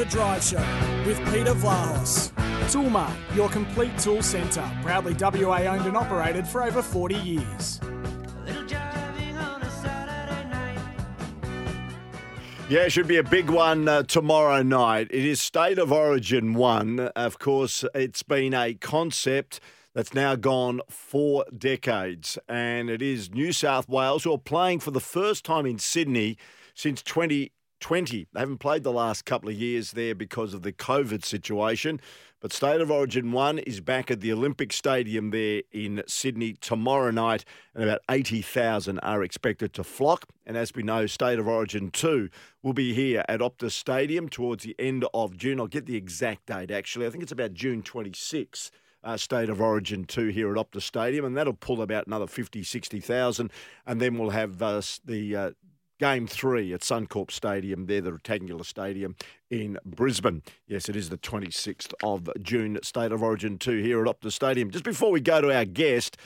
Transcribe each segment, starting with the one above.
Toyota Drive Show with Peter Vlahos. Toolmart, your complete tool centre. Proudly WA owned and operated for over 40 years. Yeah, it should be a big one uh, tomorrow night. It is State of Origin 1. Of course, it's been a concept that's now gone four decades, and it is New South Wales who are playing for the first time in Sydney since 2020. They haven't played the last couple of years there because of the COVID situation. But State of Origin 1 is back at the Olympic Stadium there in Sydney tomorrow night, and about 80,000 are expected to flock. And as we know, State of Origin 2 will be here at Optus Stadium towards the end of June. I'll get the exact date actually. I think it's about June 26. Uh, State of Origin 2 here at Optus Stadium, and that'll pull about another 50, 60,000. And then we'll have uh, the uh, Game three at Suncorp Stadium, there, the rectangular stadium in Brisbane. Yes, it is the 26th of June, State of Origin 2 here at Optus Stadium. Just before we go to our guest,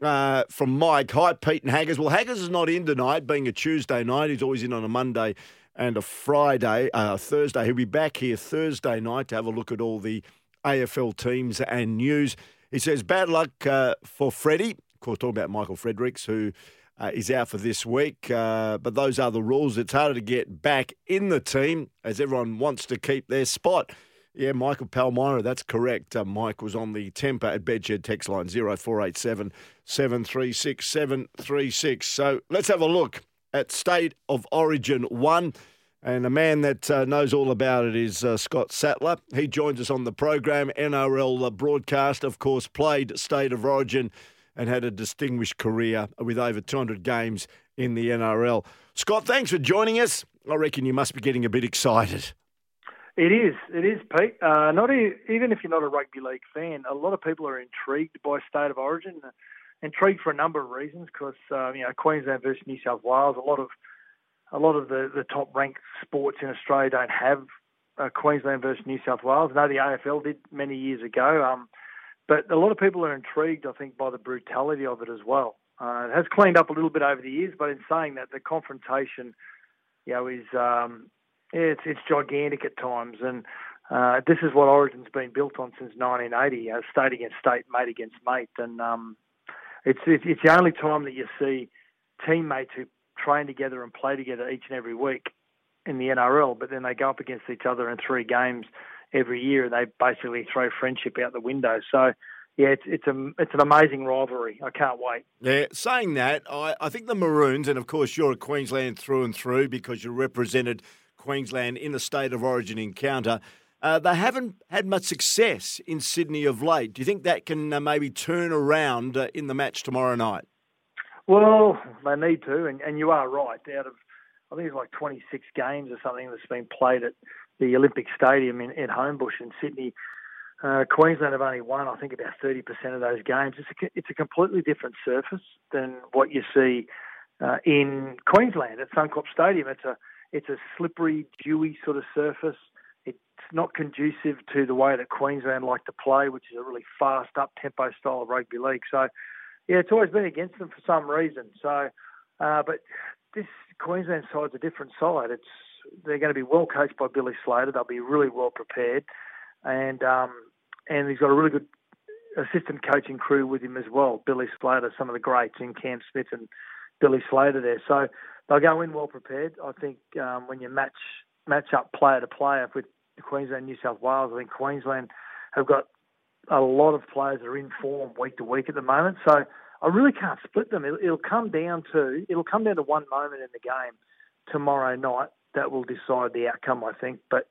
uh, from Mike, hi, Pete and Haggers. Well, Haggers is not in tonight, being a Tuesday night. He's always in on a Monday and a Friday, uh, Thursday. He'll be back here Thursday night to have a look at all the AFL teams and news. He says, bad luck uh, for Freddie. Of course, talking about Michael Fredericks, who uh, is out for this week. Uh, but those are the rules. It's harder to get back in the team as everyone wants to keep their spot. Yeah, Michael Palmyra, that's correct. Uh, Mike was on the Tempur at Bedshed text line 0487 736 736. So let's have a look at State of Origin 1. And a man that uh, knows all about it is uh, Scott Sattler. He joins us on the program. NRL broadcast, of course, played State of Origin and had a distinguished career with over 200 games in the NRL. Scott, thanks for joining us. I reckon you must be getting a bit excited. It is. It is, Pete. Uh, not even if you're not a rugby league fan, a lot of people are intrigued by state of origin. Intrigued for a number of reasons, because uh, you know Queensland versus New South Wales. A lot of a lot of the, the top ranked sports in Australia don't have uh, Queensland versus New South Wales. I know the AFL did many years ago. Um, but a lot of people are intrigued, I think, by the brutality of it as well. Uh, it has cleaned up a little bit over the years, but in saying that, the confrontation, you know, is um, it's it's gigantic at times, and uh, this is what Origin's been built on since 1980, uh, state against state, mate against mate, and um, it's, it's it's the only time that you see teammates who train together and play together each and every week in the NRL, but then they go up against each other in three games every year, and they basically throw friendship out the window. So, yeah, it's it's a it's an amazing rivalry. I can't wait. Yeah, saying that, I, I think the Maroons, and of course you're a Queensland through and through because you represented Queensland in the state of origin encounter. Uh, they haven't had much success in Sydney of late. Do you think that can uh, maybe turn around uh, in the match tomorrow night? Well, they need to, and, and you are right. Out of I think it's like 26 games or something that's been played at the Olympic Stadium in, Homebush in Sydney. Uh, Queensland have only won, I think, about 30% of those games. It's a, it's a completely different surface than what you see uh, in Queensland at Suncorp Stadium. It's a it's a slippery, dewy sort of surface. It's not conducive to the way that Queensland like to play, which is a really fast, up tempo style of rugby league. So, yeah, it's always been against them for some reason. So, uh, but this Queensland side's a different side. It's they're going to be well coached by Billy Slater. They'll be really well prepared, and um, and he's got a really good assistant coaching crew with him as well. Billy Slater, some of the greats in Cam Smith and Billy Slater there. So they'll go in well prepared. I think um, when you match match up player to player with Queensland, New South Wales, I think Queensland have got a lot of players that are in form week to week at the moment. So I really can't split them. It'll, it'll come down to it'll come down to one moment in the game tomorrow night that will decide the outcome, I think. But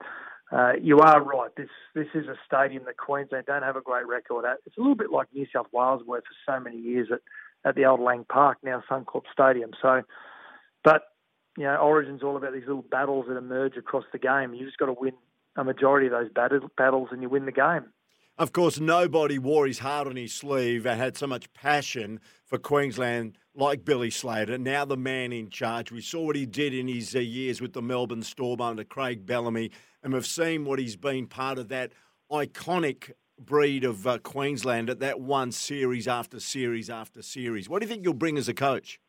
uh, you are right. This this is a stadium that Queensland don't have a great record at. It's a little bit like New South Wales were for so many years at, at the old Lang Park, now Suncorp Stadium. So, but you know, Origin's all about these little battles that emerge across the game. You just got to win a majority of those battles, and you win the game. Of course, nobody wore his heart on his sleeve and had so much passion for Queensland like Billy Slater. Now the man in charge. We saw what he did in his uh, years with the Melbourne Storm under Craig Bellamy, and we've seen what he's been part of that iconic breed of uh, Queensland at that one series after series after series. What do you think you'll bring as a coach?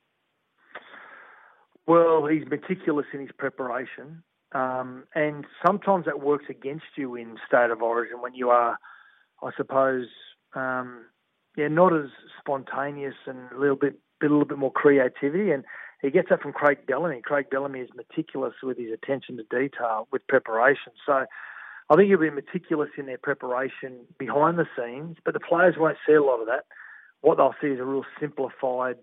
Well, he's meticulous in his preparation. Um, and sometimes that works against you in state of origin when you are, I suppose, um, yeah, not as spontaneous and a little bit, a little bit more creativity. And he gets that from Craig Bellamy. Craig Bellamy is meticulous with his attention to detail with preparation. So I think he'll be meticulous in their preparation behind the scenes, but the players won't see a lot of that. What they'll see is a real simplified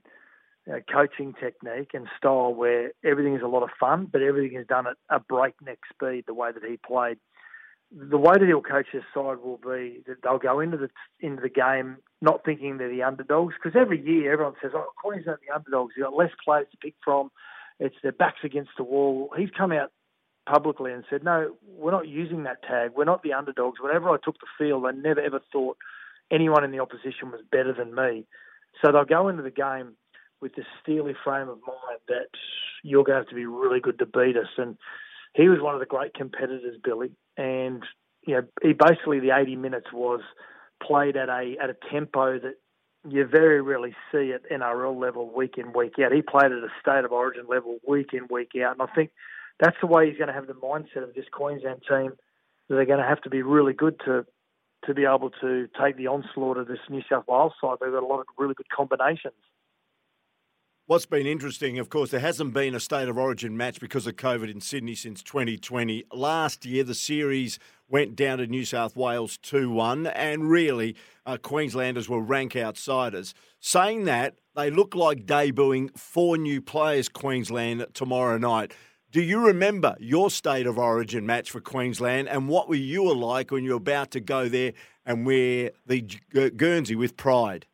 uh, coaching technique and style where everything is a lot of fun, but everything is done at a breakneck speed, the way that he played. The way that he'll side will be that they'll go into the into the game not thinking they're the underdogs because every year everyone says, "Oh, Queensland the underdogs. You've got less players to pick from. It's their backs against the wall." He's come out publicly and said, "No, we're not using that tag. We're not the underdogs." Whenever I took the field, I never ever thought anyone in the opposition was better than me. So they'll go into the game with this steely frame of mind that you're going to have to be really good to beat us. And he was one of the great competitors, Billy. And you know, he basically the 80 minutes was played at a at a tempo that you very rarely see at NRL level week in week out. He played at a state of origin level week in week out, and I think that's the way he's going to have the mindset of this Queensland team. They're going to have to be really good to to be able to take the onslaught of this New South Wales side. They've got a lot of really good combinations. What's been interesting, of course, there hasn't been a state of origin match because of COVID in Sydney since 2020. Last year, the series went down to New South Wales 2 1, and really, uh, Queenslanders were rank outsiders. Saying that, they look like debuting four new players, Queensland, tomorrow night. Do you remember your state of origin match for Queensland, and what were you like when you were about to go there and wear the Guernsey with pride?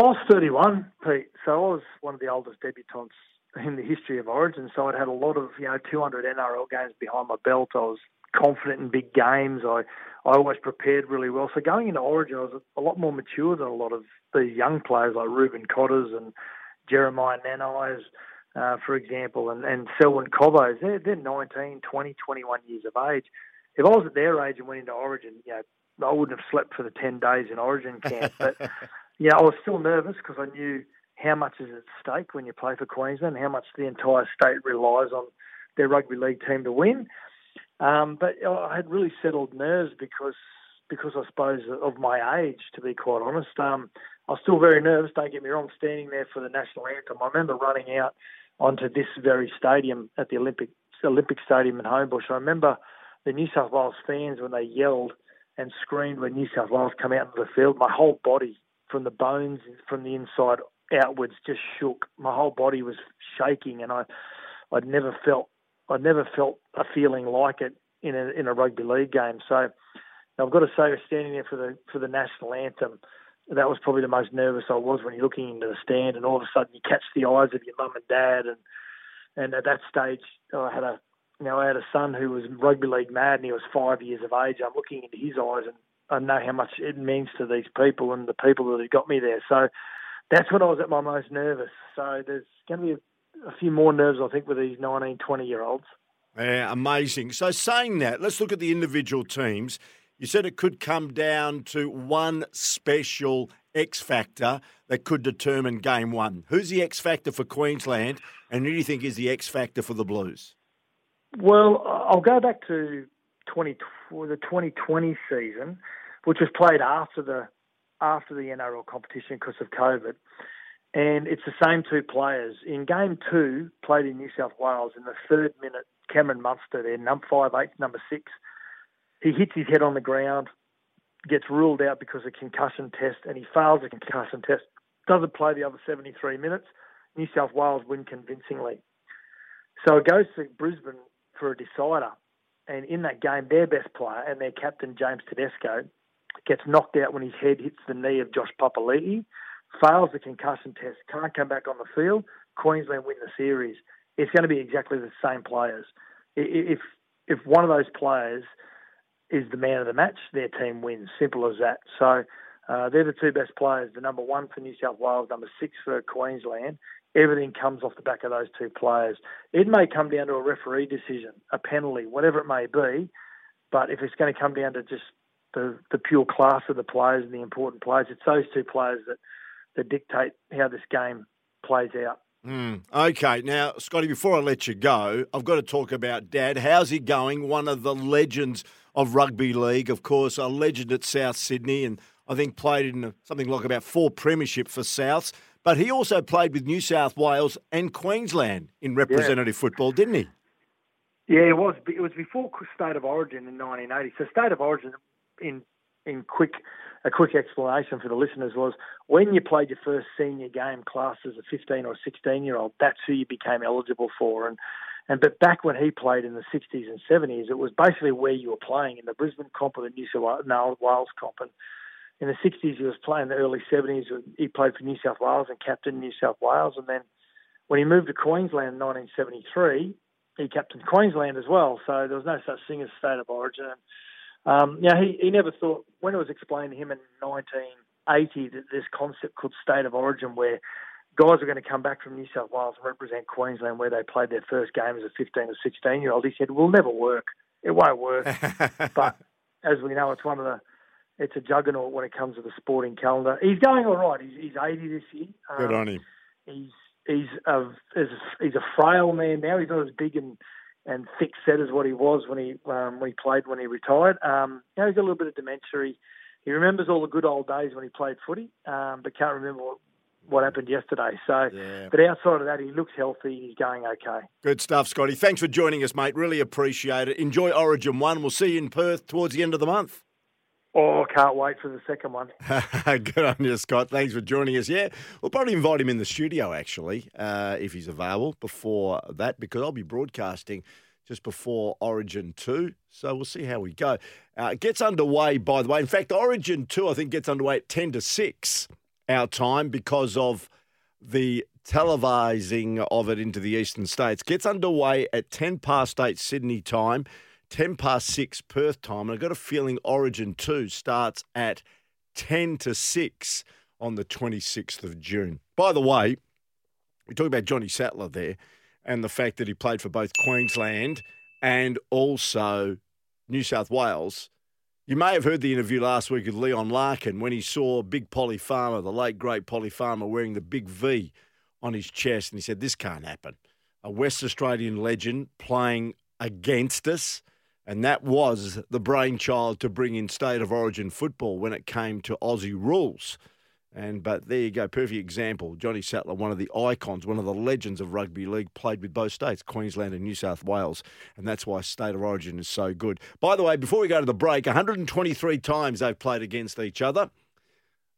I was 31, Pete, so I was one of the oldest debutants in the history of Origin. So I'd had a lot of, you know, 200 NRL games behind my belt. I was confident in big games. I, I always prepared really well. So going into Origin, I was a lot more mature than a lot of these young players like Reuben Cotters and Jeremiah Nanai's, uh, for example, and, and Selwyn Cobbo's. They're, they're 19, 20, 21 years of age. If I was at their age and went into Origin, you know, I wouldn't have slept for the 10 days in Origin camp. But yeah, I was still nervous because I knew how much is at stake when you play for Queensland, how much the entire state relies on their rugby league team to win. Um, but I had really settled nerves because because I suppose of my age, to be quite honest. Um, I was still very nervous. Don't get me wrong. Standing there for the national anthem, I remember running out onto this very stadium at the Olympic Olympic Stadium in Homebush. I remember the New South Wales fans when they yelled and screamed when New South Wales come out into the field. My whole body from the bones from the inside outwards just shook. My whole body was shaking, and I I'd never felt I'd never felt a feeling like it in a in a rugby league game. So I've got to say, standing there for the for the national anthem, that was probably the most nervous I was when you're looking into the stand, and all of a sudden you catch the eyes of your mum and dad, and and at that stage I had a you know I had a son who was rugby league mad, and he was five years of age. I'm looking into his eyes, and I know how much it means to these people and the people that have got me there. So that's when I was at my most nervous. So there's going to be a, a few more nerves, I think, with these 19, 20 year olds. Yeah, amazing. So saying that, let's look at the individual teams. You said it could come down to one special X factor that could determine game one. Who's the X factor for Queensland, and who do you think is the X factor for the Blues? Well, I'll go back to 20, the 2020 season, which was played after the after the NRL competition because of COVID. And it's the same two players. In game two, played in New South Wales, in the third minute, Cameron Munster, their number five eight, number six, he hits his head on the ground, gets ruled out because of concussion test, and he fails the concussion test. Doesn't play the other 73 minutes. New South Wales win convincingly. So it goes to Brisbane for a decider. And in that game, their best player and their captain, James Tedesco, gets knocked out when his head hits the knee of Josh Papali'i, fails the concussion test, can't come back on the field. Queensland win the series. It's going to be exactly the same players. If if one of those players is the man of the match, their team wins. Simple as that. So uh, they're the two best players. The number one for New South Wales, number six for Queensland. Everything comes off the back of those two players. It may come down to a referee decision, a penalty, whatever it may be. But if it's going to come down to just the, the pure class of the players and the important players, it's those two players that, that dictate how this game plays out. Mm, okay, now, Scotty, before I let you go, I've got to talk about Dad. How's he going? One of the legends of rugby league, of course, a legend at South Sydney, and I think played in something like about four premierships for Souths. But he also played with New South Wales and Queensland in representative yeah. football, didn't he? Yeah, it was. It was before State of Origin in 1980. So State of Origin, in in quick a quick explanation for the listeners was when you played your first senior game class as a 15 or 16 year old, that's who you became eligible for. And and but back when he played in the 60s and 70s, it was basically where you were playing in the Brisbane comp or the New South Wales comp. And in the 60s, he was playing the early 70s. He played for New South Wales and captain New South Wales. And then when he moved to Queensland in 1973, he captained Queensland as well. So there was no such thing as state of origin. Um, now, he, he never thought, when it was explained to him in 1980 that this concept called state of origin, where guys are going to come back from New South Wales and represent Queensland, where they played their first game as a 15 or 16 year old, he said, will never work. It won't work. but as we know, it's one of the it's a juggernaut when it comes to the sporting calendar. He's going all right. He's, he's 80 this year. Um, Good on him. He's he's a he's a frail man now. He's not as big and and thick set as what he was when he um, when he played when he retired. Um, know, he's got a little bit of dementia. He, he remembers all the good old days when he played footy, um, but can't remember what, what happened yesterday. So, yeah. but outside of that, he looks healthy. He's going okay. Good stuff, Scotty. Thanks for joining us, mate. Really appreciate it. Enjoy Origin One. We'll see you in Perth towards the end of the month. Oh, can't wait for the second one. Good on you, Scott. Thanks for joining us. Yeah, we'll probably invite him in the studio, actually, uh, if he's available before that, because I'll be broadcasting just before Origin 2. So we'll see how we go. Uh, it gets underway, by the way. In fact, Origin 2, I think, gets underway at 10 to 6 our time because of the televising of it into the eastern states. Gets underway at 10 past 8 Sydney time, 10 past 6 Perth time. And I've got a feeling Origin 2 starts at 10 to 6 on the 26th of June. By the way, we talk about Johnny Sattler there and the fact that he played for both Queensland and also New South Wales. You may have heard the interview last week with Leon Larkin when he saw Big Polly Farmer, the late great Polly Farmer, wearing the big V on his chest, and he said, This can't happen. A West Australian legend playing against us. And that was the brainchild to bring in state of origin football when it came to Aussie rules. And but there you go, perfect example. Johnny Sattler, one of the icons, one of the legends of rugby league, played with both states, Queensland and New South Wales, and that's why state of origin is so good. By the way, before we go to the break, 123 times they've played against each other.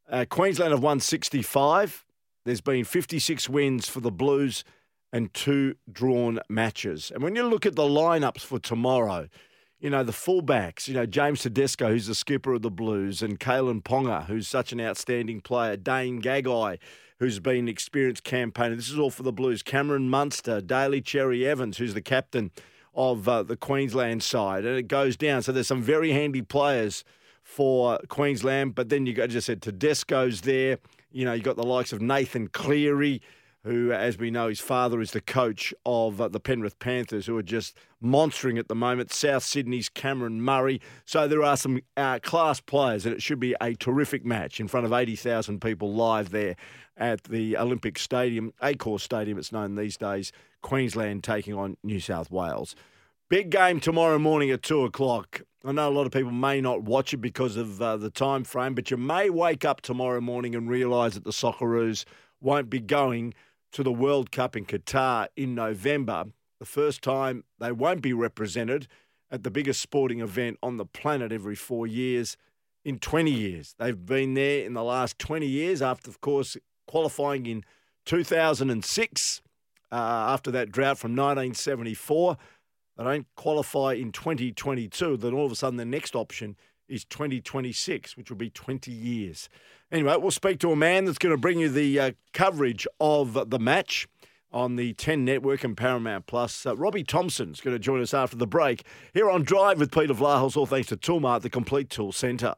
Uh, Queensland have won 65. There's been 56 wins for the Blues and two drawn matches. And when you look at the lineups for tomorrow, you know, the fullbacks, you know, James Tedesco, who's the skipper of the Blues, and Kalyn Ponga, who's such an outstanding player, Dane Gagai, who's been an experienced campaigner. This is all for the Blues. Cameron Munster, Daly Cherry Evans, who's the captain of uh, the Queensland side. And it goes down. So there's some very handy players for Queensland. But then you got, just said, Tedesco's there. You know, you've got the likes of Nathan Cleary who, as we know, his father is the coach of uh, the Penrith Panthers, who are just monstering at the moment. South Sydney's Cameron Murray. So there are some uh, class players, and it should be a terrific match in front of 80,000 people live there at the Olympic Stadium, Accor Stadium, it's known these days. Queensland taking on New South Wales. Big game tomorrow morning at two o'clock. I know a lot of people may not watch it because of uh, the time frame, but you may wake up tomorrow morning and realise that the Socceroos won't be going to the World Cup in Qatar in November, the first time they won't be represented at the biggest sporting event on the planet every four years in 20 years. They've been there in the last 20 years after, of course, qualifying in 2006 uh, after that drought from 1974. They don't qualify in 2022. Then all of a sudden, the next option is 2026, which will be 20 years. Anyway, we'll speak to a man that's going to bring you the uh, coverage of the match on the 10 Network and Paramount Plus. Uh, Robbie Thompson's going to join us after the break here on Drive with Peter Vlahos, all thanks to Toolmart, the complete tool centre.